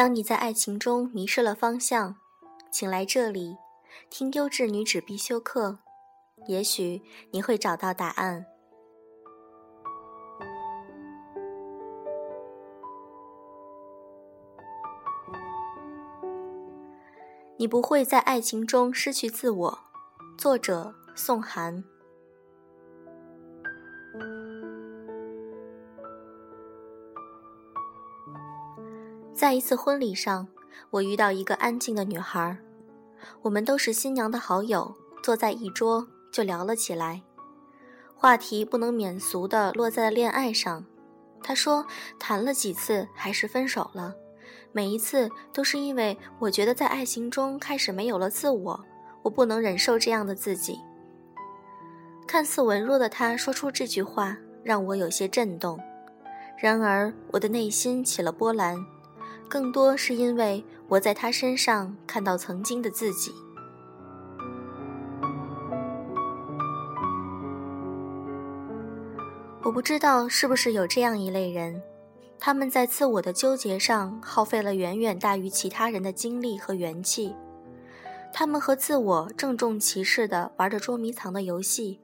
当你在爱情中迷失了方向，请来这里听优质女子必修课，也许你会找到答案。你不会在爱情中失去自我。作者：宋涵。在一次婚礼上，我遇到一个安静的女孩，我们都是新娘的好友，坐在一桌就聊了起来，话题不能免俗的落在了恋爱上。她说，谈了几次还是分手了。每一次都是因为我觉得在爱情中开始没有了自我，我不能忍受这样的自己。看似文弱的他说出这句话，让我有些震动。然而我的内心起了波澜，更多是因为我在他身上看到曾经的自己。我不知道是不是有这样一类人。他们在自我的纠结上耗费了远远大于其他人的精力和元气，他们和自我郑重其事地玩着捉迷藏的游戏，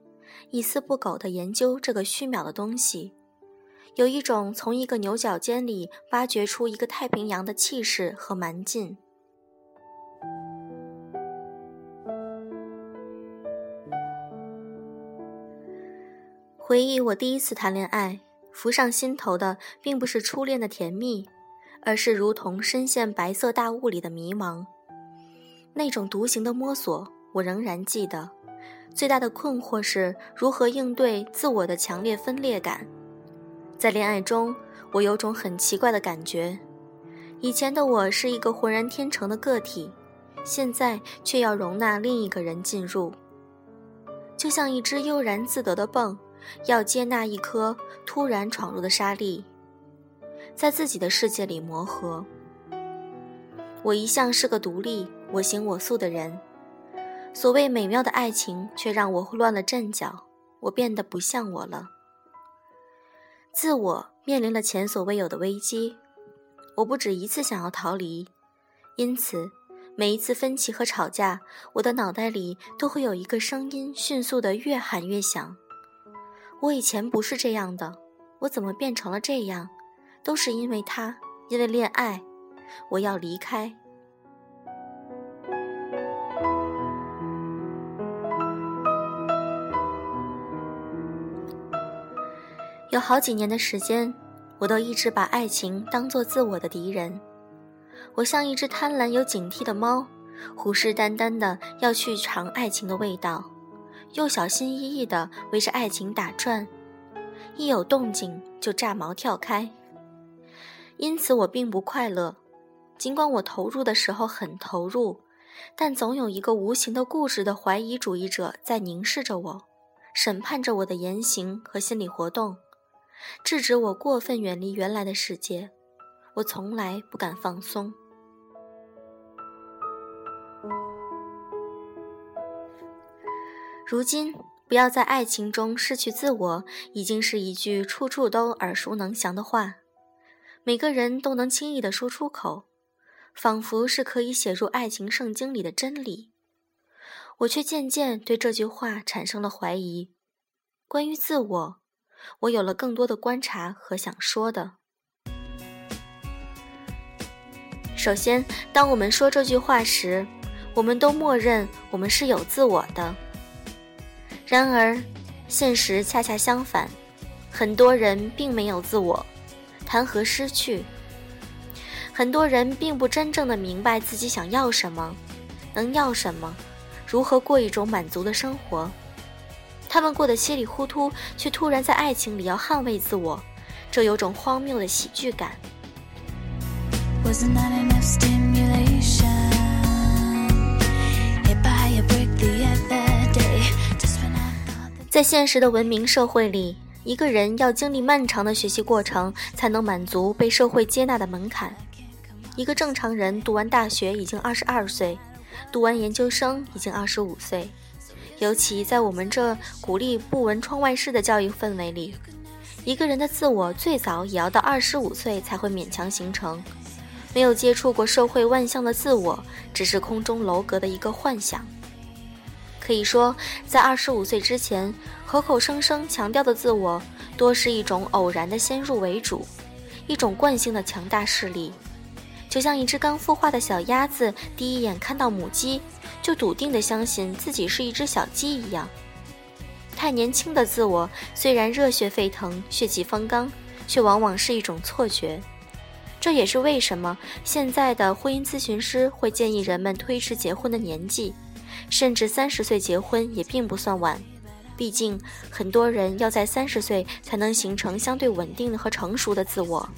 一丝不苟地研究这个虚渺的东西，有一种从一个牛角尖里挖掘出一个太平洋的气势和蛮劲。回忆我第一次谈恋爱。浮上心头的并不是初恋的甜蜜，而是如同深陷白色大雾里的迷茫。那种独行的摸索，我仍然记得。最大的困惑是如何应对自我的强烈分裂感。在恋爱中，我有种很奇怪的感觉：以前的我是一个浑然天成的个体，现在却要容纳另一个人进入，就像一只悠然自得的蚌。要接纳一颗突然闯入的沙粒，在自己的世界里磨合。我一向是个独立、我行我素的人，所谓美妙的爱情却让我乱了阵脚，我变得不像我了。自我面临了前所未有的危机，我不止一次想要逃离，因此每一次分歧和吵架，我的脑袋里都会有一个声音迅速的越喊越响。我以前不是这样的，我怎么变成了这样？都是因为他，因为恋爱，我要离开。有好几年的时间，我都一直把爱情当做自我的敌人。我像一只贪婪又警惕的猫，虎视眈眈的要去尝爱情的味道。又小心翼翼地围着爱情打转，一有动静就炸毛跳开。因此我并不快乐，尽管我投入的时候很投入，但总有一个无形的固执的怀疑主义者在凝视着我，审判着我的言行和心理活动，制止我过分远离原来的世界。我从来不敢放松。如今，不要在爱情中失去自我，已经是一句处处都耳熟能详的话，每个人都能轻易地说出口，仿佛是可以写入爱情圣经里的真理。我却渐渐对这句话产生了怀疑。关于自我，我有了更多的观察和想说的。首先，当我们说这句话时，我们都默认我们是有自我的。然而，现实恰恰相反，很多人并没有自我，谈何失去？很多人并不真正的明白自己想要什么，能要什么，如何过一种满足的生活。他们过得稀里糊涂，却突然在爱情里要捍卫自我，这有种荒谬的喜剧感。在现实的文明社会里，一个人要经历漫长的学习过程，才能满足被社会接纳的门槛。一个正常人读完大学已经二十二岁，读完研究生已经二十五岁。尤其在我们这鼓励不闻窗外事的教育氛围里，一个人的自我最早也要到二十五岁才会勉强形成。没有接触过社会万象的自我，只是空中楼阁的一个幻想。可以说，在二十五岁之前，口口声声强调的自我，多是一种偶然的先入为主，一种惯性的强大势力。就像一只刚孵化的小鸭子，第一眼看到母鸡，就笃定地相信自己是一只小鸡一样。太年轻的自我，虽然热血沸腾、血气方刚，却往往是一种错觉。这也是为什么现在的婚姻咨询师会建议人们推迟结婚的年纪，甚至三十岁结婚也并不算晚。毕竟，很多人要在三十岁才能形成相对稳定和成熟的自我。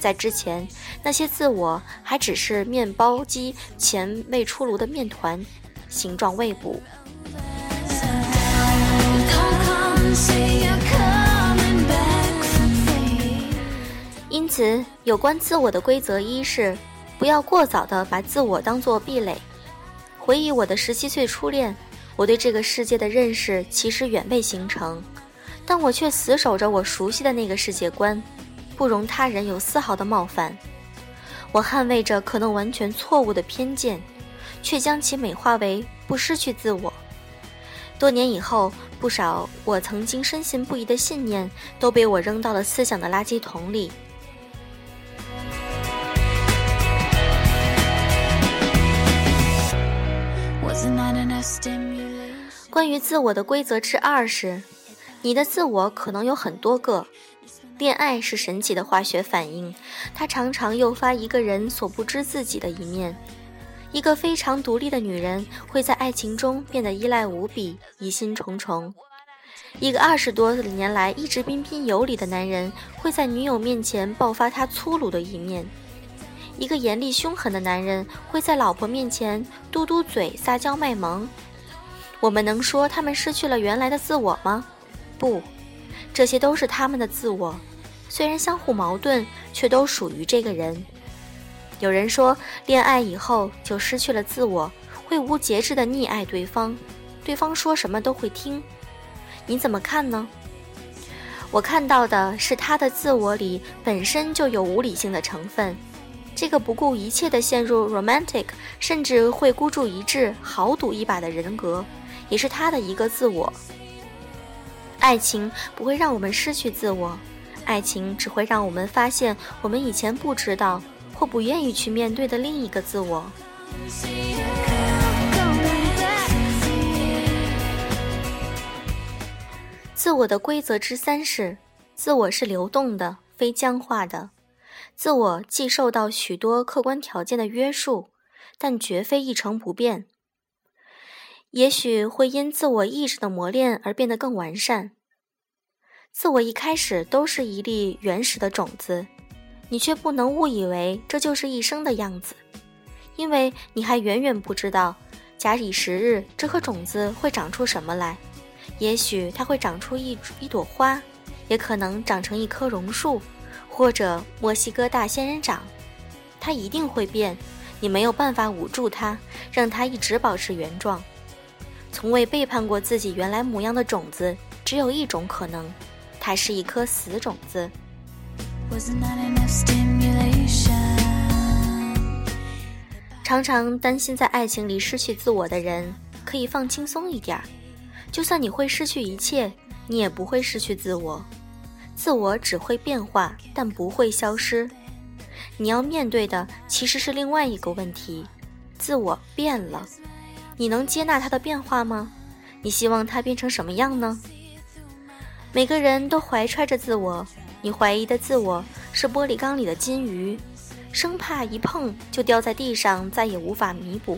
在之前，那些自我还只是面包机前未出炉的面团，形状未补。因此，有关自我的规则一是，不要过早的把自我当作壁垒。回忆我的十七岁初恋，我对这个世界的认识其实远未形成，但我却死守着我熟悉的那个世界观。不容他人有丝毫的冒犯，我捍卫着可能完全错误的偏见，却将其美化为不失去自我。多年以后，不少我曾经深信不疑的信念都被我扔到了思想的垃圾桶里。关于自我的规则之二是：你的自我可能有很多个。恋爱是神奇的化学反应，它常常诱发一个人所不知自己的一面。一个非常独立的女人会在爱情中变得依赖无比、疑心重重；一个二十多年来一直彬彬有礼的男人会在女友面前爆发他粗鲁的一面；一个严厉凶狠的男人会在老婆面前嘟嘟嘴、撒娇卖萌。我们能说他们失去了原来的自我吗？不，这些都是他们的自我。虽然相互矛盾，却都属于这个人。有人说，恋爱以后就失去了自我，会无节制的溺爱对方，对方说什么都会听。你怎么看呢？我看到的是他的自我里本身就有无理性的成分，这个不顾一切的陷入 romantic，甚至会孤注一掷、豪赌一把的人格，也是他的一个自我。爱情不会让我们失去自我。爱情只会让我们发现我们以前不知道或不愿意去面对的另一个自我。自我的规则之三是：自我是流动的，非僵化的。自我既受到许多客观条件的约束，但绝非一成不变。也许会因自我意志的磨练而变得更完善。自我一开始都是一粒原始的种子，你却不能误以为这就是一生的样子，因为你还远远不知道，假以时日，这颗种子会长出什么来。也许它会长出一一朵花，也可能长成一棵榕树，或者墨西哥大仙人掌。它一定会变，你没有办法捂住它，让它一直保持原状。从未背叛过自己原来模样的种子，只有一种可能。它是一颗死种子。常常担心在爱情里失去自我的人，可以放轻松一点儿。就算你会失去一切，你也不会失去自我。自我只会变化，但不会消失。你要面对的其实是另外一个问题：自我变了，你能接纳它的变化吗？你希望它变成什么样呢？每个人都怀揣着自我，你怀疑的自我是玻璃缸里的金鱼，生怕一碰就掉在地上，再也无法弥补；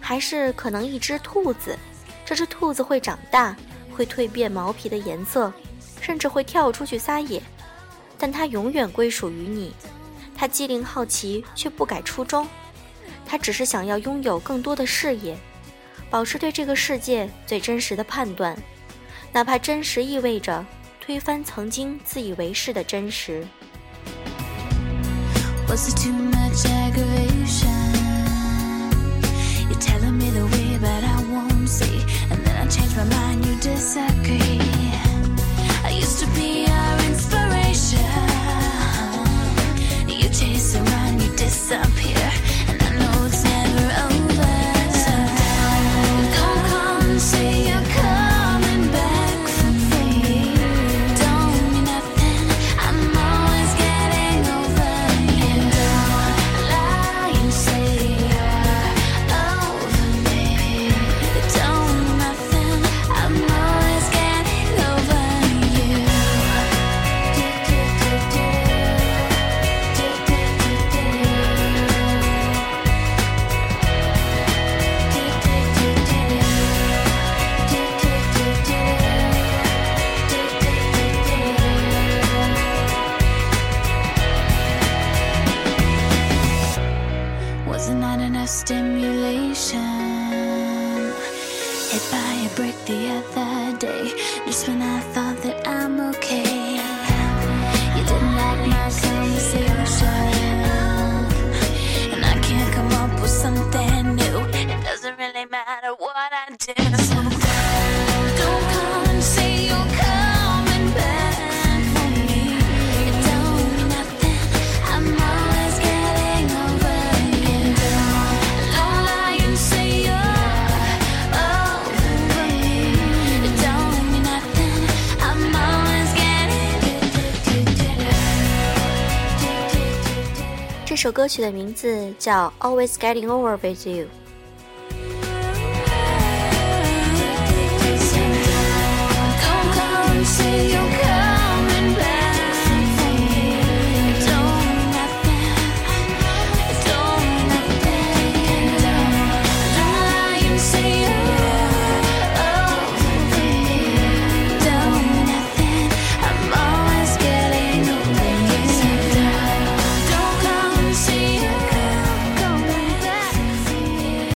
还是可能一只兔子，这只兔子会长大，会蜕变毛皮的颜色，甚至会跳出去撒野，但它永远归属于你。它机灵好奇，却不改初衷，它只是想要拥有更多的视野，保持对这个世界最真实的判断。哪怕真实意味着推翻曾经自以为是的真实。首歌曲的名字叫 always getting over with you